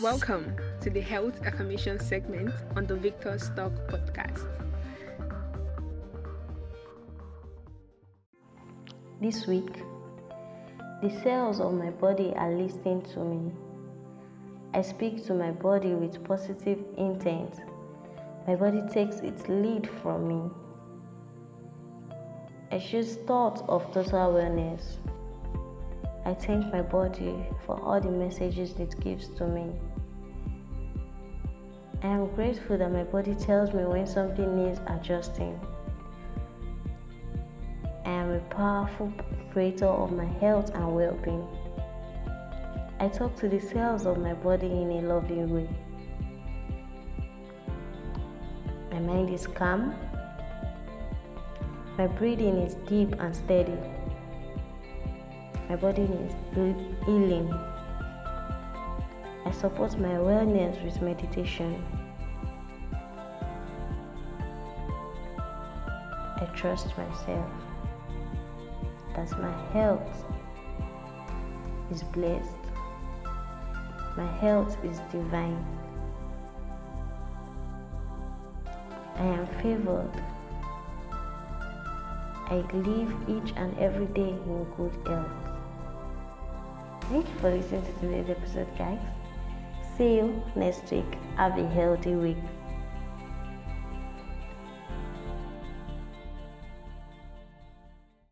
Welcome to the Health Affirmation segment on the Victor's Talk podcast. This week, the cells of my body are listening to me. I speak to my body with positive intent. My body takes its lead from me. I choose thoughts of total wellness. I thank my body for all the messages it gives to me. I am grateful that my body tells me when something needs adjusting. I am a powerful creator of my health and well being. I talk to the cells of my body in a loving way. My mind is calm. My breathing is deep and steady. My body is healing. I support my wellness with meditation. I trust myself that my health is blessed. My health is divine. I am favored. I live each and every day in good health. Thank you for listening to today's episode, guys. See you next week. Have a healthy week.